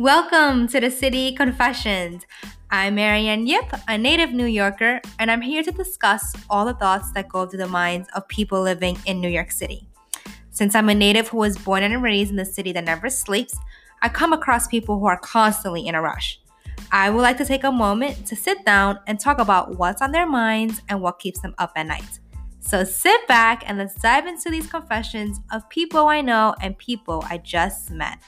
Welcome to the City Confessions. I'm Marianne Yip, a native New Yorker, and I'm here to discuss all the thoughts that go through the minds of people living in New York City. Since I'm a native who was born and raised in the city that never sleeps, I come across people who are constantly in a rush. I would like to take a moment to sit down and talk about what's on their minds and what keeps them up at night. So sit back and let's dive into these confessions of people I know and people I just met.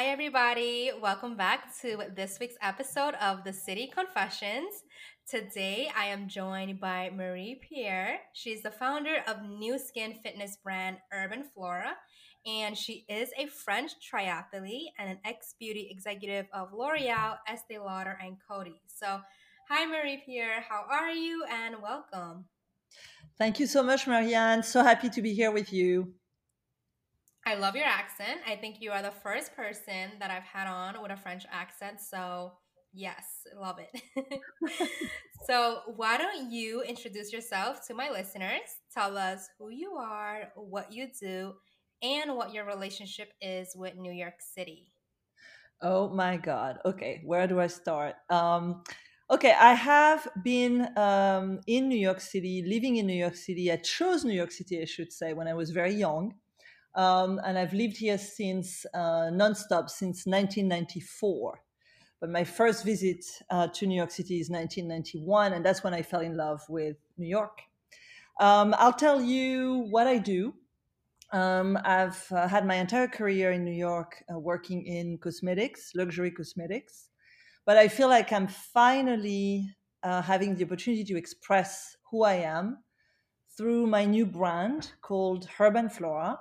Hi, everybody. Welcome back to this week's episode of the City Confessions. Today, I am joined by Marie Pierre. She's the founder of new Skin fitness brand Herb and Flora, and she is a French triathlete and an ex beauty executive of L'Oreal, Estee Lauder, and Coty. So, hi, Marie Pierre. How are you? And welcome. Thank you so much, Marianne. So happy to be here with you. I love your accent. I think you are the first person that I've had on with a French accent. So, yes, love it. so, why don't you introduce yourself to my listeners? Tell us who you are, what you do, and what your relationship is with New York City. Oh my God. Okay, where do I start? Um, okay, I have been um, in New York City, living in New York City. I chose New York City, I should say, when I was very young. Um, and I've lived here since uh, nonstop since 1994. But my first visit uh, to New York City is 1991, and that's when I fell in love with New York. Um, I'll tell you what I do. Um, I've uh, had my entire career in New York uh, working in cosmetics, luxury cosmetics, but I feel like I'm finally uh, having the opportunity to express who I am through my new brand called Herb and Flora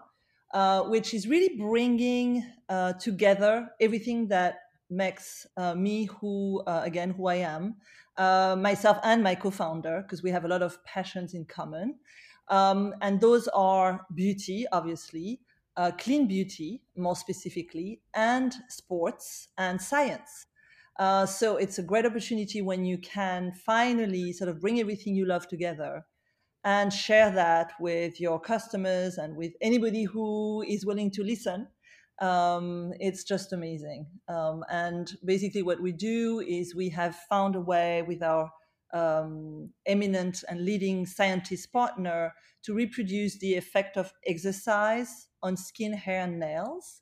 uh, which is really bringing uh, together everything that makes uh, me who, uh, again, who I am, uh, myself and my co-founder, because we have a lot of passions in common. Um, and those are beauty, obviously, clean beauty, more specifically, and sports and science. So it's a great opportunity when you can finally sort of bring everything you love together and share that with your customers and with anybody who is willing to listen. Um, it's just amazing. Um, and basically, what we do is we have found a way with our um, eminent and leading scientist partner to reproduce the effect of exercise on skin, hair, and nails.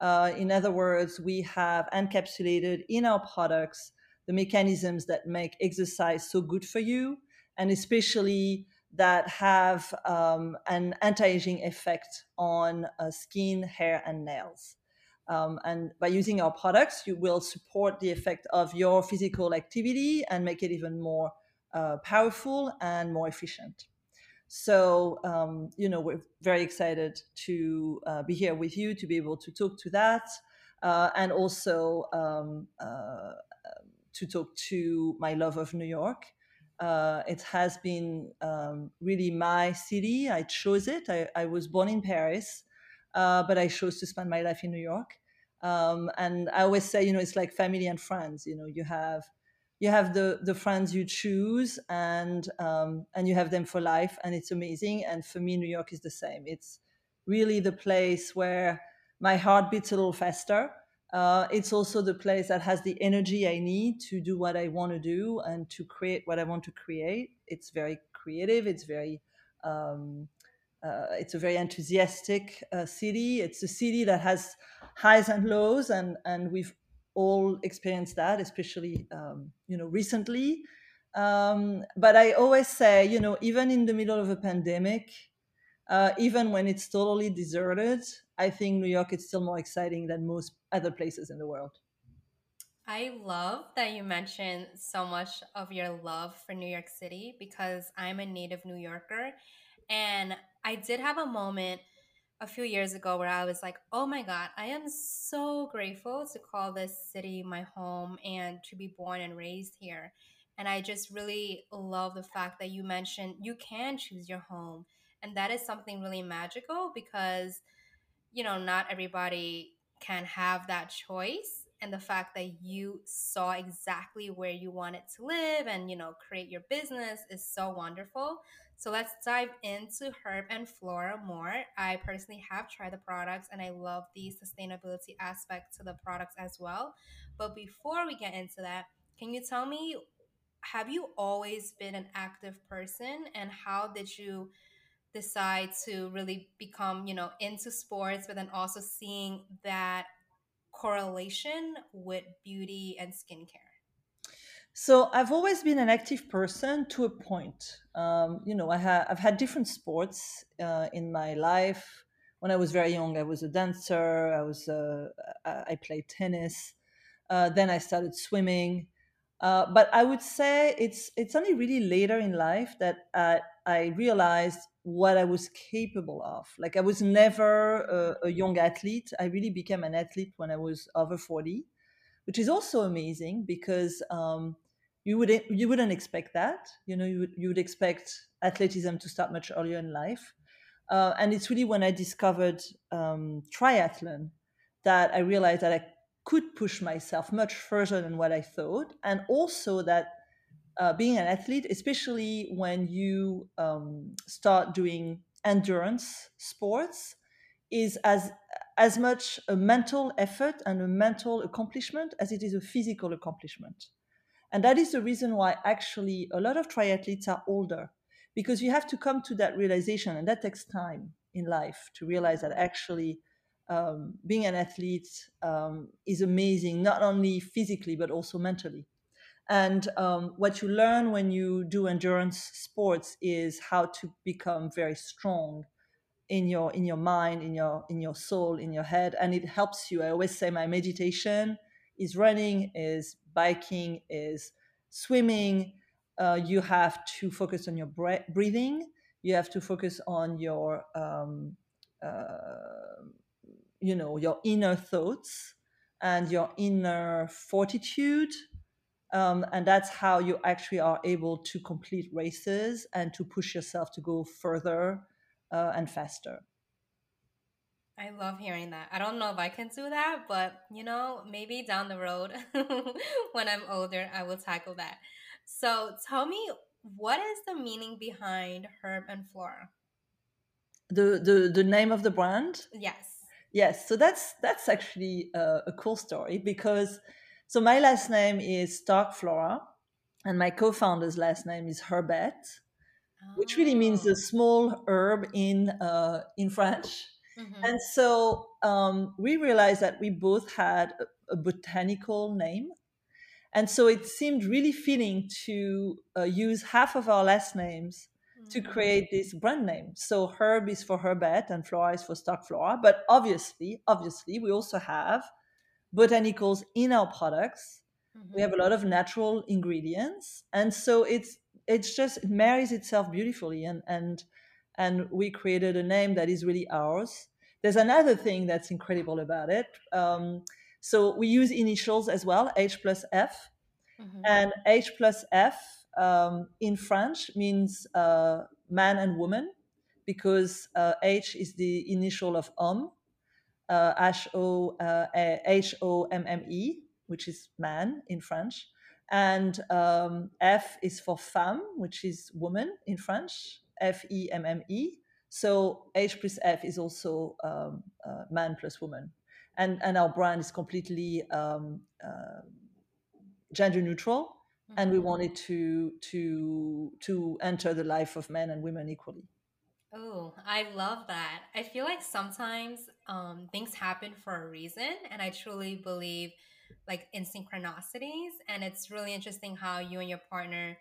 Uh, in other words, we have encapsulated in our products the mechanisms that make exercise so good for you, and especially that have um, an anti-aging effect on uh, skin, hair, and nails. Um, and by using our products, you will support the effect of your physical activity and make it even more uh, powerful and more efficient. So, um, you know, we're very excited to uh, be here with you to be able to talk to that uh, and also um, uh, to talk to my love of New York uh, it has been um, really my city. I chose it. I, I was born in Paris, uh, but I chose to spend my life in New York. Um, and I always say, you know, it's like family and friends. You know, you have you have the the friends you choose, and um, and you have them for life, and it's amazing. And for me, New York is the same. It's really the place where my heart beats a little faster uh, it's also the place that has the energy I need to do what I want to do and to create what I want to create. It's very creative. It's very, um, uh, it's a very enthusiastic uh, city. It's a city that has highs and lows, and and we've all experienced that, especially um, you know recently. Um, but I always say, you know, even in the middle of a pandemic, uh, even when it's totally deserted, I think New York is still more exciting than most other places in the world. I love that you mentioned so much of your love for New York City because I'm a native New Yorker. And I did have a moment a few years ago where I was like, oh my God, I am so grateful to call this city my home and to be born and raised here. And I just really love the fact that you mentioned you can choose your home. And that is something really magical because, you know, not everybody can have that choice. and the fact that you saw exactly where you wanted to live and you know create your business is so wonderful. So let's dive into herb and flora more. I personally have tried the products and i love the sustainability aspect to the products as well. But before we get into that can you tell me have you always been an active person and how did you decide to really become you know into sports but then also seeing that correlation with beauty and skincare? So i've always been an active person to a point. Um, you know I ha- i've had different sports uh, in my life. When i was very young i was a dancer i was uh, i played tennis uh, then i started swimming. Uh, but I would say it's it's only really later in life that uh, I realized what I was capable of. Like I was never a, a, young athlete. I really became an athlete when I was over forty, which is also amazing because um, you would you wouldn't expect that. You know, you would, you would expect athleticism to start much earlier in life. Uh, and it's really when I discovered um, triathlon that I realized that I could push myself much further than what I thought, and also that uh, being an athlete, especially when you um, start doing endurance sports, is as as much a mental effort and a mental accomplishment as it is a physical accomplishment. And that is the reason why actually a lot of triathletes are older, because you have to come to that realization, and that takes time in life to realize that actually um, being an athlete um, is amazing, not only physically, but also mentally. And um, what you learn when you do endurance sports is how to become very strong in your in your mind, in your in your soul, in your head, and it helps you. I always say my meditation is running, is biking, is swimming. Uh, you have to focus on your breathing. You have to focus on your um, uh, you know your inner thoughts and your inner fortitude um, and that's how you actually are able to complete races and to push yourself to go further uh, and faster I love hearing that. I don't know if I can do that, but you know, maybe down the road when I'm older, I will tackle that. So tell me, what is the meaning behind Herb and Flora? The the the name of the brand? Yes. Yes, so that's that's actually a, a cool story because so my last name is Stark Flora, and my co-founder's last name is Herbet, oh. which really means a oh. small herb in uh, in French. Mm-hmm. And so um, we realized that we both had a, a, botanical name, and so it seemed really fitting to uh, use half of our last names to mm-hmm. create this brand name. So herb is for herbet and flora is for stark flora. But obviously, obviously, we also have botanicals in our products. Mm-hmm. We have a lot of natural ingredients, and so it's it's just it marries itself beautifully. And and and we created a name that is really ours. There's another thing that's incredible about it. Um, so we use initials as well, H plus F, mm-hmm. and H plus F um, in French means uh, man and woman because uh, H is the initial of homme, H O uh, H O M M E, which is man in French, and um, F is for femme, which is woman in French, F E M M E. So H plus F is also um, uh, man plus woman, and and our brand is completely um, uh, gender neutral and we mm-hmm. wanted to to to enter the life of men and women equally oh i love that i feel like sometimes um, things happen for a reason and i truly believe like in synchronicities and it's really interesting how you and your partner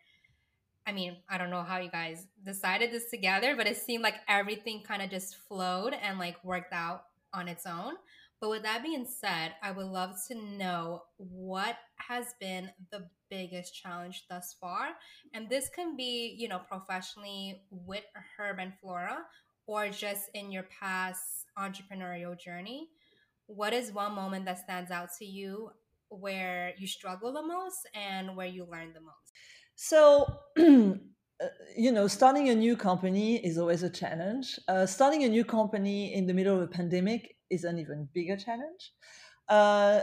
i mean i don't know how you guys decided this together but it seemed like everything kind of just flowed and like worked out on its own but with that being said, I would love to know what has been the biggest challenge thus far. And this can be, you know, professionally with Herb and Flora or just in your past entrepreneurial journey. What is one moment that stands out to you where you struggle the most and where you learn the most? So, uh, you know, starting a new company is always a challenge. Uh, starting a new company in the middle of a pandemic is an even bigger challenge. uh,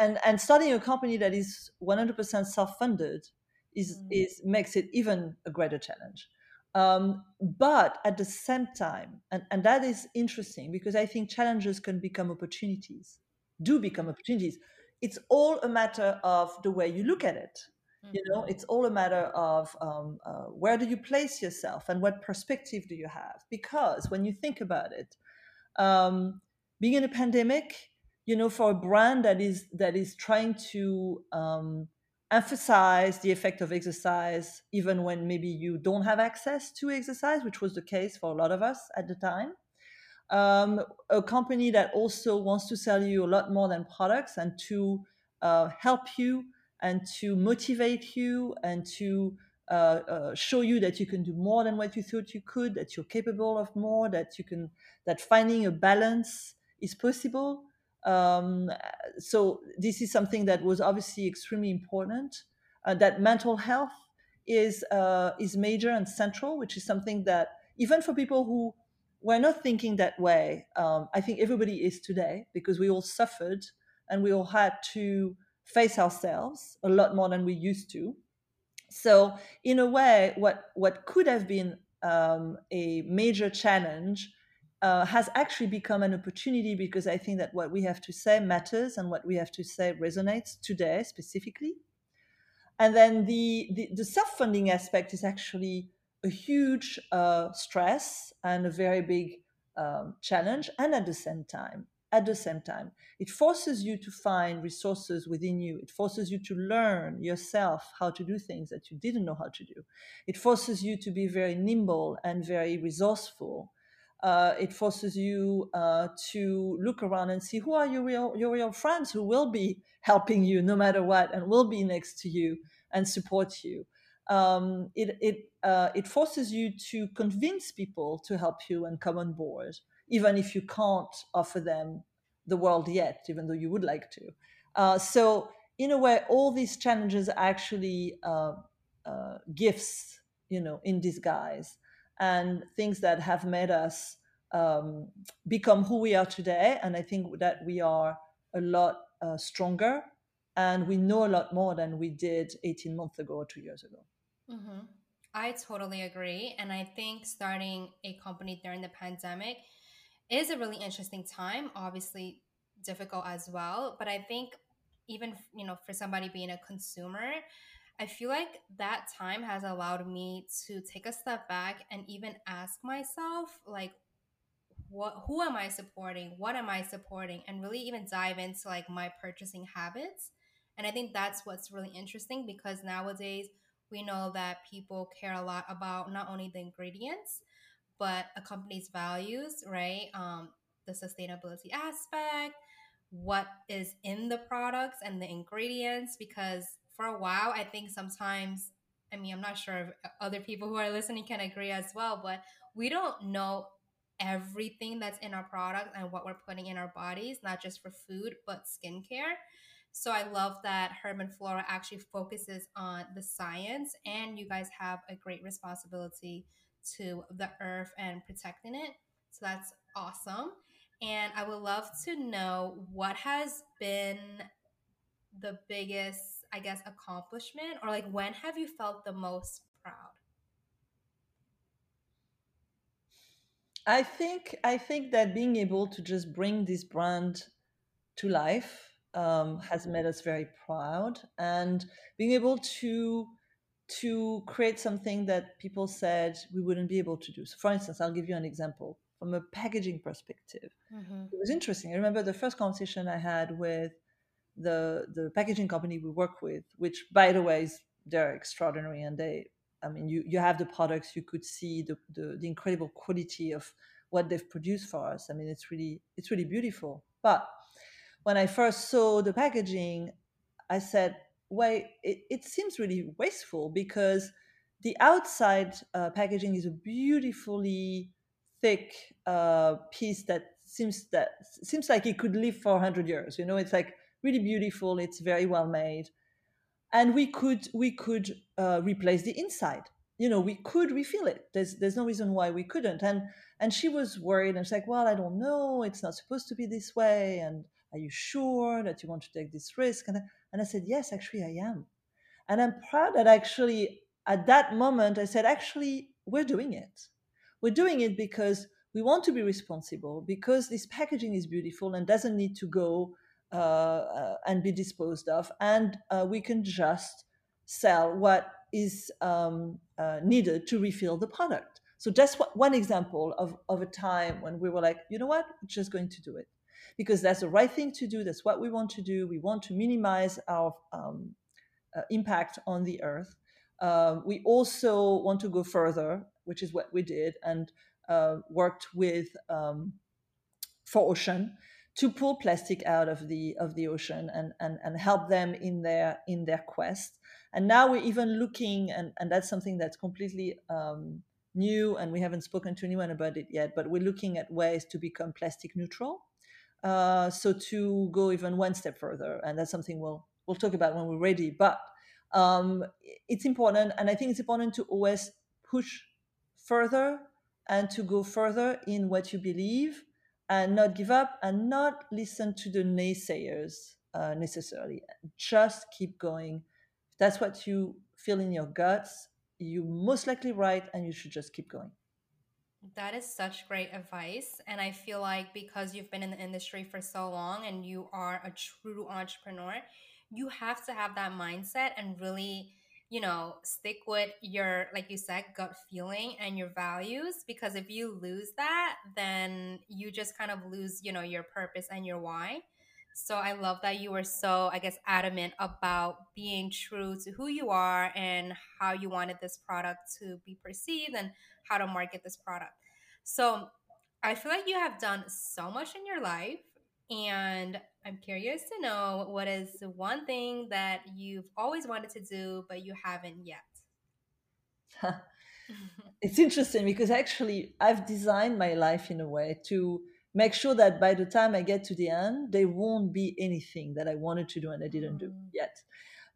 and and starting a company that is 100% self-funded is mm. is makes it even a greater challenge um, but at the same time and, and that is interesting because i think challenges can become opportunities do become opportunities it's all a matter of the way you look at it mm-hmm. you know mm-hmm. it's all a matter of um, uh, where do you place yourself and what perspective do you have because when you think about it um, being in a pandemic you know for a brand that is that is trying to um, emphasize the effect of exercise even when maybe you don't have access to exercise which was the case for a lot of us at the time. Um, a company that also wants to sell you a lot more than products and to uh, help you and to motivate you and to uh, uh, show you that you can do more than what you thought you could that you're capable of more that you can that finding a balance is possible um, so this is something that was obviously extremely important. Uh, that mental health is uh, is major and central, which is something that even for people who were not thinking that way, um, I think everybody is today because we all suffered and we all had to face ourselves a lot more than we used to. So in a way, what what could have been um, a major challenge uh, has actually become an opportunity because I think that what we have to say matters and what we have to say resonates today specifically. And then the, the, the self funding aspect is actually a huge uh, stress and a very big um, challenge. And at the same time, at the same time, it forces you to find resources within you. It forces you to learn yourself how to do things that you didn't know how to do. It forces you to be very nimble and very resourceful uh, it forces you uh, to look around and see who are your real your real friends who will be helping you no matter what and will be next to you and support you. Um, it it uh, it forces you to convince people to help you and come on board, even if you can't offer them the world yet, even though you would like to. Uh, so in a way, all these challenges are actually uh, uh, gifts, you know, in disguise and things that have made us um, become who we are today. And I think that we are a lot uh, stronger and we know a lot more than we did 18 months ago or two years ago. Mm-hmm. I totally agree. And I think starting a company during the pandemic is a really interesting time, obviously difficult as well. But I think even, you know, for somebody being a consumer, I feel like that time has allowed me to take a step back and even ask myself, like, what who am I supporting? What am I supporting? And really even dive into like my purchasing habits. And I think that's what's really interesting because nowadays we know that people care a lot about not only the ingredients, but a company's values, right? Um, the sustainability aspect, what is in the products and the ingredients, because for a while, I think sometimes, I mean, I'm not sure if other people who are listening can agree as well, but we don't know everything that's in our product and what we're putting in our bodies, not just for food, but skincare. So I love that Herb & Flora actually focuses on the science, and you guys have a great responsibility to the earth and protecting it. So that's awesome. And I would love to know what has been the biggest I guess, accomplishment or like when have you felt the most proud? I think I think that being able to just bring this brand to life um, has made us very proud, and being able to to create something that people said we wouldn't be able to do. So, for instance, I'll give you an example from a packaging perspective. Mm-hmm. It was interesting. I remember the first conversation I had with the the packaging company we work with, which by the way is they're extraordinary and they I mean you you have the products you could see the, the, the incredible quality of what they've produced for us. I mean it's really it's really beautiful. But when I first saw the packaging, I said, wait, it, it seems really wasteful because the outside uh, packaging is a beautifully thick uh, piece that seems that seems like it could live for 100 years you know it's like really beautiful. It's very well made, and we could we could uh, replace the inside. You know, we could refill it. There's there's no reason why we couldn't. And and she was worried and she's like, well, I don't know. It's not supposed to be this way. And are you sure that you want to take this risk? And I, and I said, yes, actually, I am. And I'm proud that actually at that moment, I said, actually, we're doing it. We're doing it because we want to be responsible, because this packaging is beautiful and doesn't need to go and be disposed of. And uh, we can just sell what is um, uh, needed to refill the product. So just one example of, of a time when we were like, you know what, we're just going to do it because that's the right thing to do. That's what we want to do. We want to minimize our um, uh, impact on the earth. Um, we also want to go further, which is what we did, and uh, worked with um, 4Ocean to pull plastic out of the of the ocean and, and, and help them in their in their quest. And now we're even looking, and, and that's something that's completely um, new, and we haven't spoken to anyone about it yet, but we're looking at ways to become plastic neutral. Uh, so to go even one step further, and that's something we'll we'll talk about when we're ready. But um, it's important, and I think it's important to always push further and to go further in what you believe, and not give up, and not listen to the naysayers uh, necessarily. Just keep going. If that's what you feel in your guts, you're most likely right, and you should just keep going. That is such great advice. And I feel like because you've been in the industry for so long and you are a true entrepreneur, you have to have that mindset and really, you know, stick with your, like you said, gut feeling and your values. Because if you lose that, then you just kind of lose, you know, your purpose and your why. So I love that you were so, I guess, adamant about being true to who you are and how you wanted this product to be perceived and how to market this product. So I feel like you have done so much in your life. And I'm curious to know what is the one thing that you've always wanted to do, but you haven't yet? it's interesting because actually I've designed my life in a way to make sure that by the time I get to the end, there won't be anything that I wanted to do and I didn't do mm. yet.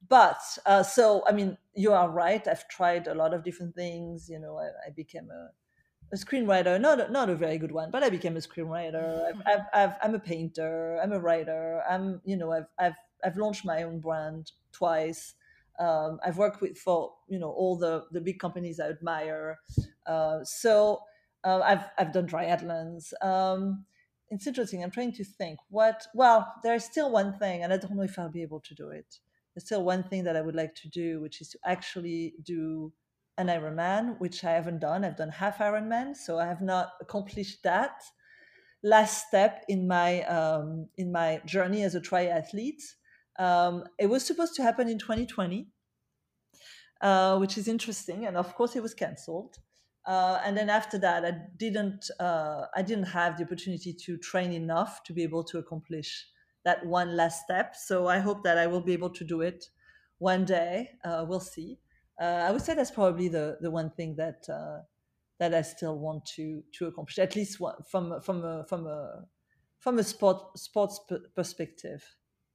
But uh, so, I mean, you are right. I've tried a lot of different things. You know, I, I became a, a screenwriter, not a, not a very good one, but I became a screenwriter. I've, I've, I've, I'm a painter. I'm a writer. I'm, you know, I've, I've, I've launched my own brand twice. Um, I've worked with for you know all the the big companies I admire. Uh, so uh, I've I've done triathlons. Um, it's interesting. I'm trying to think what. Well, there's still one thing, and I don't know if I'll be able to do it. There's still one thing that I would like to do, which is to actually do an Ironman, which I haven't done. I've done half Ironman, so I have not accomplished that last step in my um, in my journey as a triathlete. Um, it was supposed to happen in 2020, uh, which is interesting, and of course, it was cancelled. Uh, and then after that, I didn't uh, I didn't have the opportunity to train enough to be able to accomplish that one last step. So I hope that I will be able to do it one day. Uh, we'll see. Uh, I would say that's probably the the one thing that uh, that I still want to to accomplish, at least one, from from a from a from a sport sports perspective.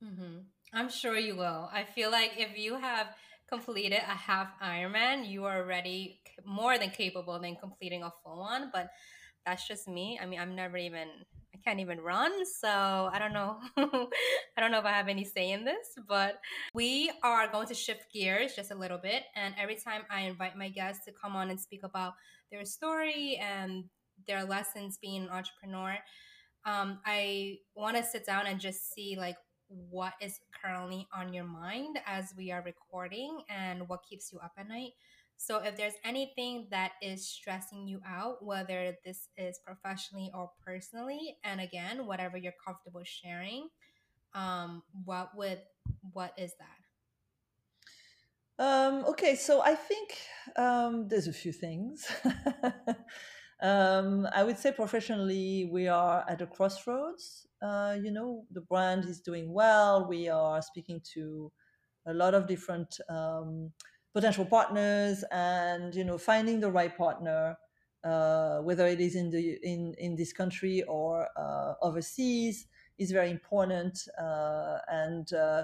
Mm-hmm. I'm sure you will. I feel like if you have completed a half Ironman, you are already more than capable than completing a full one. But that's just me. I mean, I'm never even can't even run, so I don't know. I don't know if I have any say in this, but we are going to shift gears just a little bit. And every time I invite my guests to come on and speak about their story and their lessons being an entrepreneur, um, I want to sit down and just see like what is currently on your mind as we are recording and what keeps you up at night. So, if there's anything that is stressing you out, whether this is professionally or personally, and again, whatever you're comfortable sharing, um, what would what is that? Um, okay, so I think um, there's a few things. um, I would say professionally, we are at a crossroads. Uh, you know, the brand is doing well. We are speaking to a lot of different um, potential partners and you know finding the right partner uh, whether it is in the in in this country or uh, overseas is very important uh, and uh,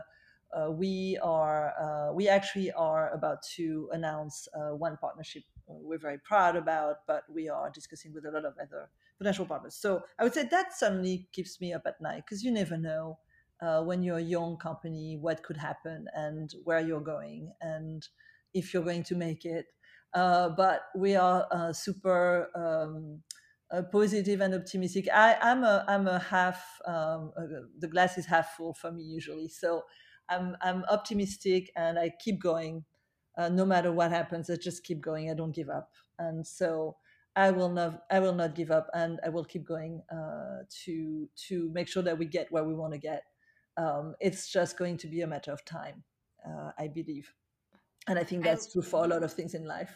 uh, we are uh, we actually are about to announce one partnership we're very proud about but we are discussing with a lot of other potential partners. So i would say that suddenly keeps me up at night because you never know when you're a young company what could happen and where you're going. And if you're going to make it. Uh, but we are uh, super um, uh, positive and optimistic. I, am a I'm a half um, uh, the glass is half full for me usually. So I'm I'm optimistic and I keep going, uh, no matter what happens. I just keep going. I don't give up, and so I will not I will not give up, and I will keep going uh, to to make sure that we get where we want to get. Um, it's just going to be a matter of time, I believe, and I think that's true for a lot of things in life.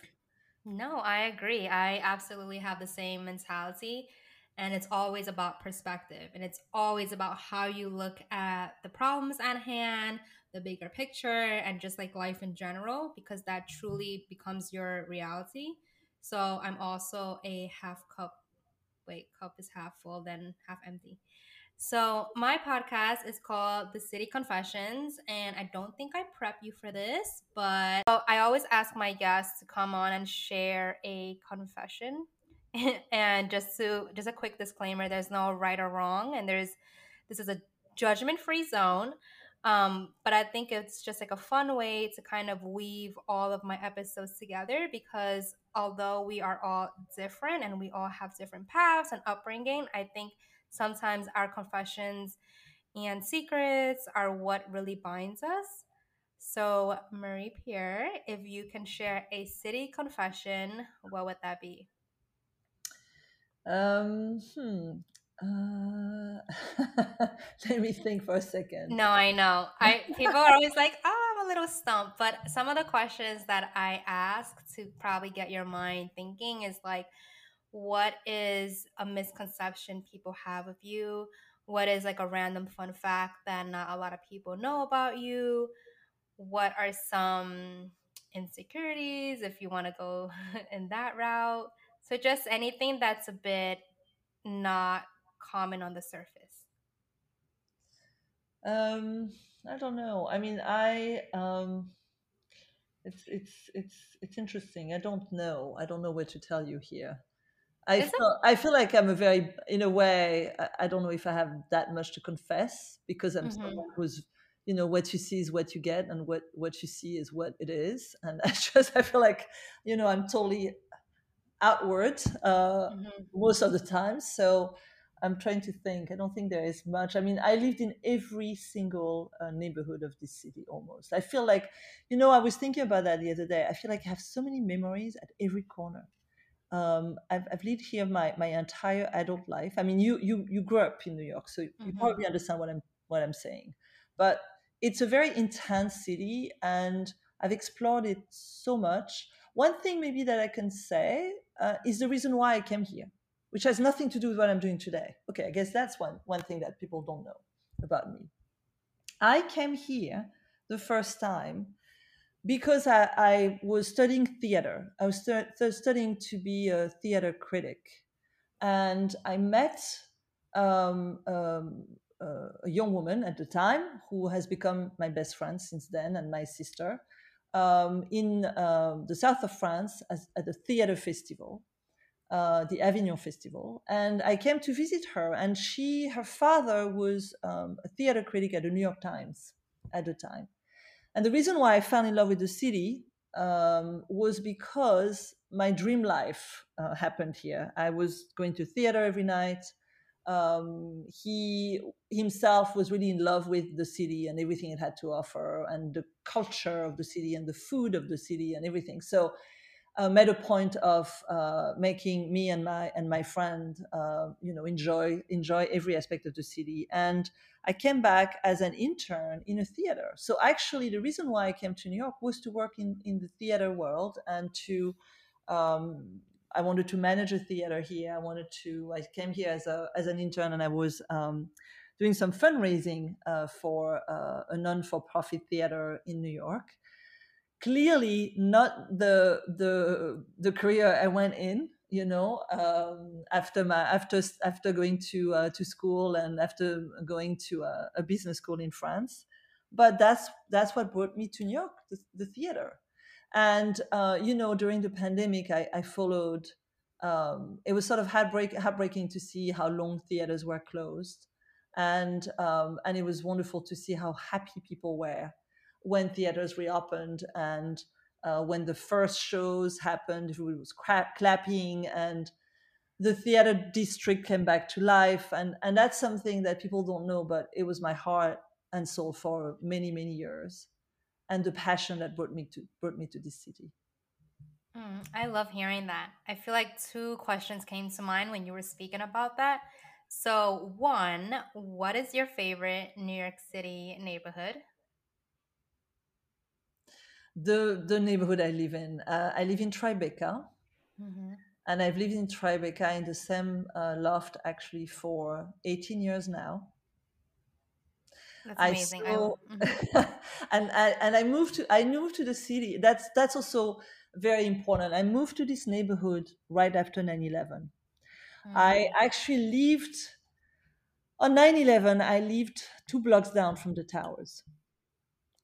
No, I agree. I absolutely have the same mentality. And it's always about perspective. And it's always about how you look at the problems at hand, the bigger picture, and just like life in general, because that truly becomes your reality. So I'm also a half cup, wait, cup is half full, then half empty. So, my podcast is called The City Confessions, and I don't think I prep you for this, but I always ask my guests to come on and share a confession. and just to just a quick disclaimer, there's no right or wrong, and there's this is a judgment-free zone. Um, but I think it's just like a fun way to kind of weave all of my episodes together because although we are all different and we all have different paths and upbringing, I think sometimes our confessions and secrets are what really binds us. So, Marie Pierre, if you can share a city confession, what would that be? Um, hmm. Uh, let me think for a second. No, I know. I people are always like, "Oh, I'm a little stumped," but some of the questions that I ask to probably get your mind thinking is like, what is a misconception people have of you? What is like a random fun fact that not a lot of people know about you? What are some insecurities if you want to go in that route? So, just anything that's a bit not common on the surface. Um, I don't know. I mean, I um, it's it's it's it's interesting. I don't know. I don't know what to tell you here. I feel, I feel like I'm a very, in a way, I, I, don't know if I have that much to confess because I'm mm-hmm. someone who's, you know, what you see is what you get, and what what you see is what it is. And I just, I feel like, you know, I'm totally outward uh, mm-hmm. most of the time. So I'm trying to think. I don't think there is much. I mean, I lived in every single uh, neighborhood of this city almost. I feel like, you know, I was thinking about that the other day. I feel like I have so many memories at every corner um, I've, I've lived here my, my entire adult life. I mean, you you you grew up in New York, so mm-hmm. you probably understand what I'm what I'm saying. But it's a very intense city, and I've explored it so much. One thing maybe that I can say uh, is the reason why I came here, which has nothing to do with what I'm doing today. Okay, I guess that's one one thing that people don't know about me. I came here the first time because I, I, was studying theater. I was stu- studying to be a theater critic. And I met um, um, uh, a young woman at the time who has become my best friend since then and my sister um, in um, the south of France as, at a theater festival. Uh, the Avignon Festival, and I came to visit her. And she, her father, was um, a theater critic at the New York Times at the time, and the reason why I fell in love with the city um, was because my dream life uh, happened here. I was going to theater every night. Um, he himself was really in love with the city and everything it had to offer, and the culture of the city, and the food of the city, and everything. So uh, made a point of uh, making me and my and my friend, uh, you know, enjoy enjoy every aspect of the city. And I came back as an intern in a theater. So actually, the reason why I came to New York was to work in in the theater world and to um, I wanted to manage a theater here. I wanted to. I came here as a as an intern, and I was um, doing some fundraising uh, for uh, a non-for-profit theater in New York clearly not the the the career I went in. You know, um, after my after after going to uh, to school and after going to a, a, business school in France, but that's that's what brought me to New York, the, the theater. And uh, you know, during the pandemic, I, I followed. Um, it was sort of heartbreak, heartbreaking to see how long theaters were closed. and um, and it was wonderful to see how happy people were when theaters reopened and uh, when the first shows happened. It was clapping and the theater district came back to life. And and that's something that people don't know but it was my heart and soul for many many years and the passion that brought me to brought me to this city. Mm, i love hearing that. I feel like two questions came to mind when you were speaking about that. So one what is your favorite new york city neighborhood the the neighborhood i live in uh, i live in tribeca mm-hmm and I've lived in Tribeca in the same uh, loft actually for 18 years now. That's amazing. Saw, mm-hmm. and I, and I moved to I moved to the city. That's that's also very important. I moved to this neighborhood right after 9/11. Mm-hmm. I actually lived on 9/11. I lived two blocks down from the towers,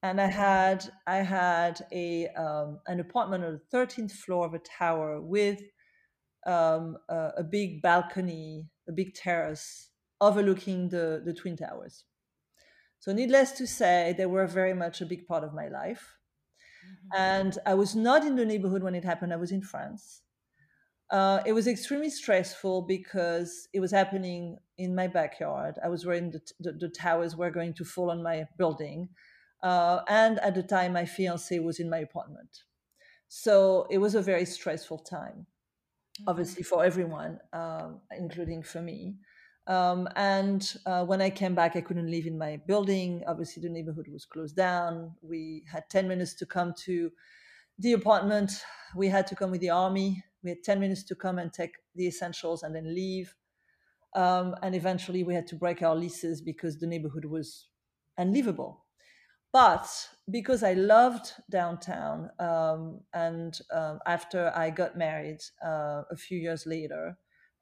and I had I had a um, an apartment on the 13th floor of a tower with um, a, a, big balcony, a big terrace overlooking the, the Twin Towers. So, needless to say, they were very much a big part of my life. Mm-hmm. And I was not in the neighborhood when it happened, I was in France. Uh, it was extremely stressful because it was happening in my backyard. I was worried the, the, the towers were going to fall on my building. Uh, and at the time, my fiance was in my apartment. So it was a very stressful time obviously for everyone, um, including for me. Um, and uh, when I came back, I couldn't live in my building. Obviously, the neighborhood was closed down. We had 10 minutes to come to the apartment. We had to come with the army. We had 10 minutes to come and take the essentials and then leave. Um, and eventually, we had to break our leases because the neighborhood was unlivable. But because I loved downtown, um, and um, after I got married uh, a few years later,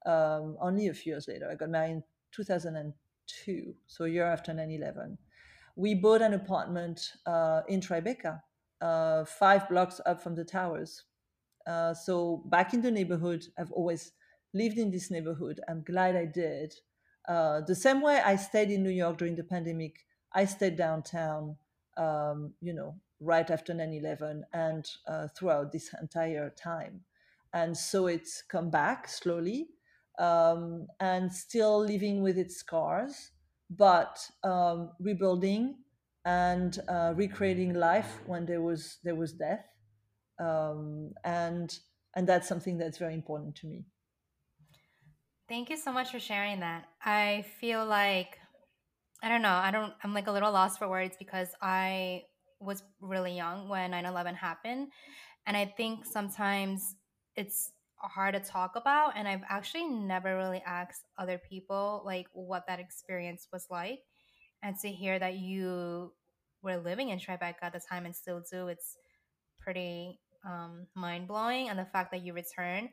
um, only a few years later, I got married in 2002, so a year after 9 11. We bought an apartment uh, in Tribeca, uh, five blocks up from the towers. Uh, so back in the neighborhood, I've always lived in this neighborhood. I'm glad I did. Uh, the same way I stayed in New York during the pandemic, I stayed downtown um, you know, right after 9-11 and uh, throughout this entire time. And so it's come back slowly um, and still living with its scars, but um, rebuilding and uh, recreating life when there was there was death, um, and and that's something that's very important to me. Thank you so much for sharing that. I feel like I don't know. I don't, I'm like a little lost for words because I was really young when 9 11 happened. And I think sometimes it's hard to talk about. And I've actually never really asked other people like what that experience was like. And to hear that you were living in Tribeca at the time and still do, it's pretty um, mind blowing. And the fact that you return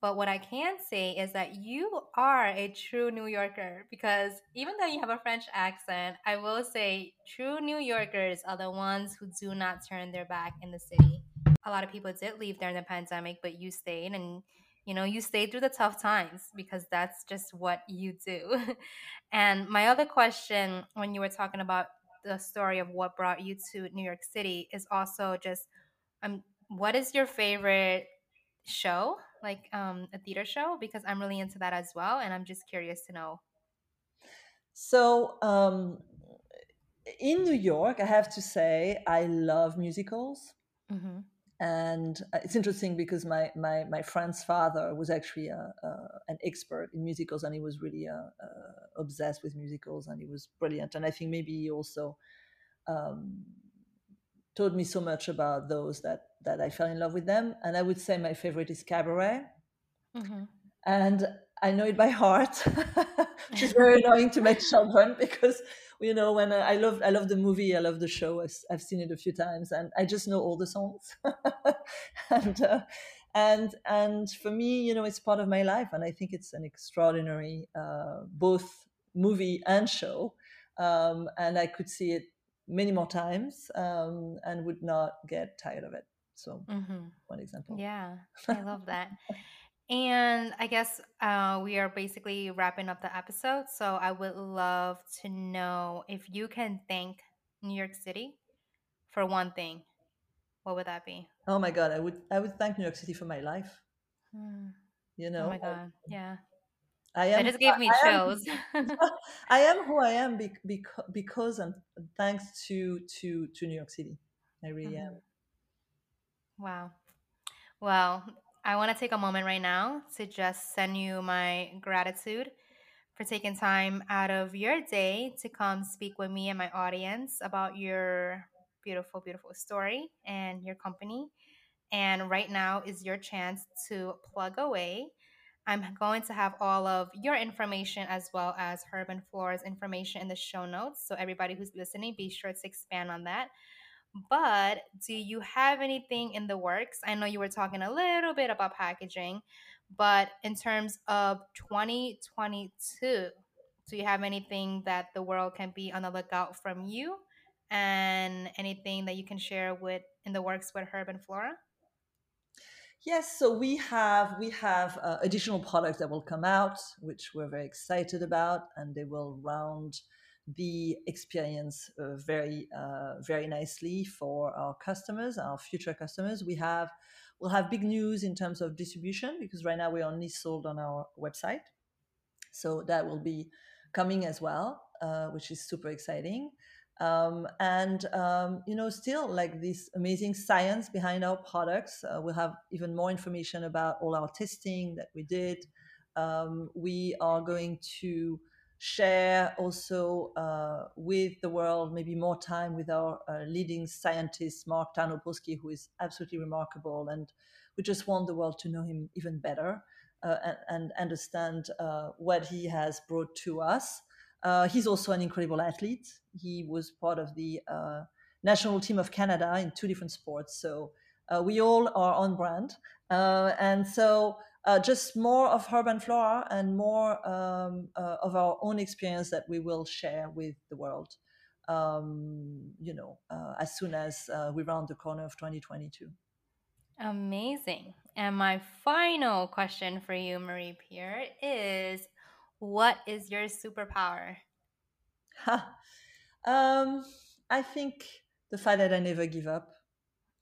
but what I can say is that you are a true New Yorker because even though you have a French accent, I will say true New Yorkers are the ones who do not turn their back in the city. A lot of people did leave during the pandemic, but you stayed and you know, you stayed through the tough times because that's just what you do. and my other question when you were talking about the story of what brought you to New York City is also just um what is your favorite show like um, a theater show because I'm really into that as well, and I'm just curious to know. So um, in New York, I have to say I love musicals. Mm-hmm. And uh, it's interesting because my, my, my friend's father was actually a, a, an expert in musicals and he was really uh, uh, obsessed with musicals and he was brilliant. And I think maybe he also um, taught me so much about those that that I fell in love with them. And I would say my favorite is Cabaret. Mm-hmm. And I know it by heart, which is very annoying to my children because you know when I love I love the movie, I love the show. I've, I've seen it a few times, and I just know all the songs. and uh, and and for me, you know, it's part of my life, and I think it's an extraordinary uh, both movie and show. Um, and I could see it many more times um, and would not get tired of it. So, mm-hmm. one example. Yeah, I love that. And I guess uh, we are basically wrapping up the episode. So I would love to know if you can thank New York City for one thing. What would that be? Oh my God, I would I would thank New York City for my life. Hmm. You Oh know, my God. Yeah. I am just gave me I chills. I am who I am bec- bec- because and thanks to to to New York City. I really am. Wow. Well, I want to take a moment right now to just send you my gratitude for taking time out of your day to come speak with me and my audience about your beautiful, beautiful story and your company. And right now is your chance to plug away. I'm going to have all of your information as well as Herb and Flora's information in the show notes. So, everybody who's listening, be sure to expand on that. But do you have anything in the works? I know you were talking a little bit about packaging, but in terms of 2022, do you have anything that the world can be on the lookout from you and anything that you can share with in the works with Herb and Flora? Yes, so we have we have uh, additional products that will come out, which we're very excited about, and they will round the experience uh, very uh, very nicely for our customers, our future customers. We have we'll have big news in terms of distribution because right now we're only sold on our website, so that will be coming as well, uh, which is super exciting. Um, and um, you know still like this amazing science behind our products uh, we'll have even more information about all our testing that we did. Um, we are going to share also uh, with the world maybe more time with our uh, leading scientist mark tarnopolsky who is absolutely remarkable and we just want the world to know him even better uh, and, and, understand uh, what he has brought to us uh, he's also an incredible athlete. He was part of the uh, national team of Canada in two different sports. So we all are on brand. And so uh, just more of Herb and Flora and more um, uh, of our own experience that we will share with the world, um, you know, as soon as we round the corner of 2022. Amazing. And my final question for you, Marie Pierre, is what is your superpower? um, I think the fact that I never give up,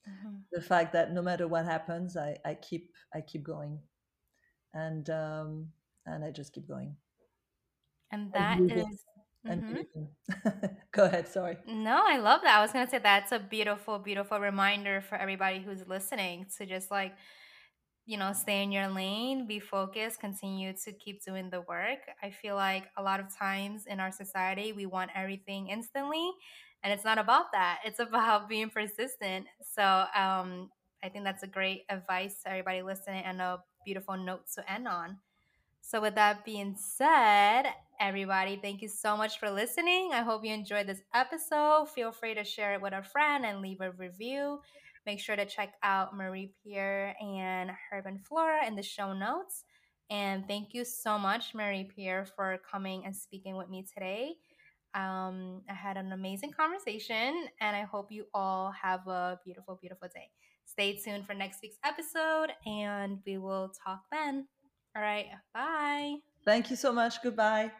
mm-hmm. the fact that no matter what happens, I, I keep I keep going, and um, and I just keep going. And that and is. Mm-hmm. Go ahead. Sorry. No, I love that. I was going to say that's a beautiful, beautiful reminder for everybody who's listening to just like you know, stay in your lane, be focused, continue to keep doing the work. I feel like a lot of times in our society, we want everything instantly, and it's not about that. It's about being persistent. So, um, I think that's a great advice to everybody listening and a beautiful note to end on. So, with that being said, everybody, thank you so much for listening. I hope you enjoyed this episode. Feel free to share it with a friend and leave a review. Make sure to check out Marie Pierre and Herb and Flora in the show notes. And thank you so much, Marie Pierre, for coming and speaking with me today. Um, I had an amazing conversation, and I hope you all have a beautiful, beautiful day. Stay tuned for next week's episode, and we will talk then. All right, bye. Thank you so much. Goodbye.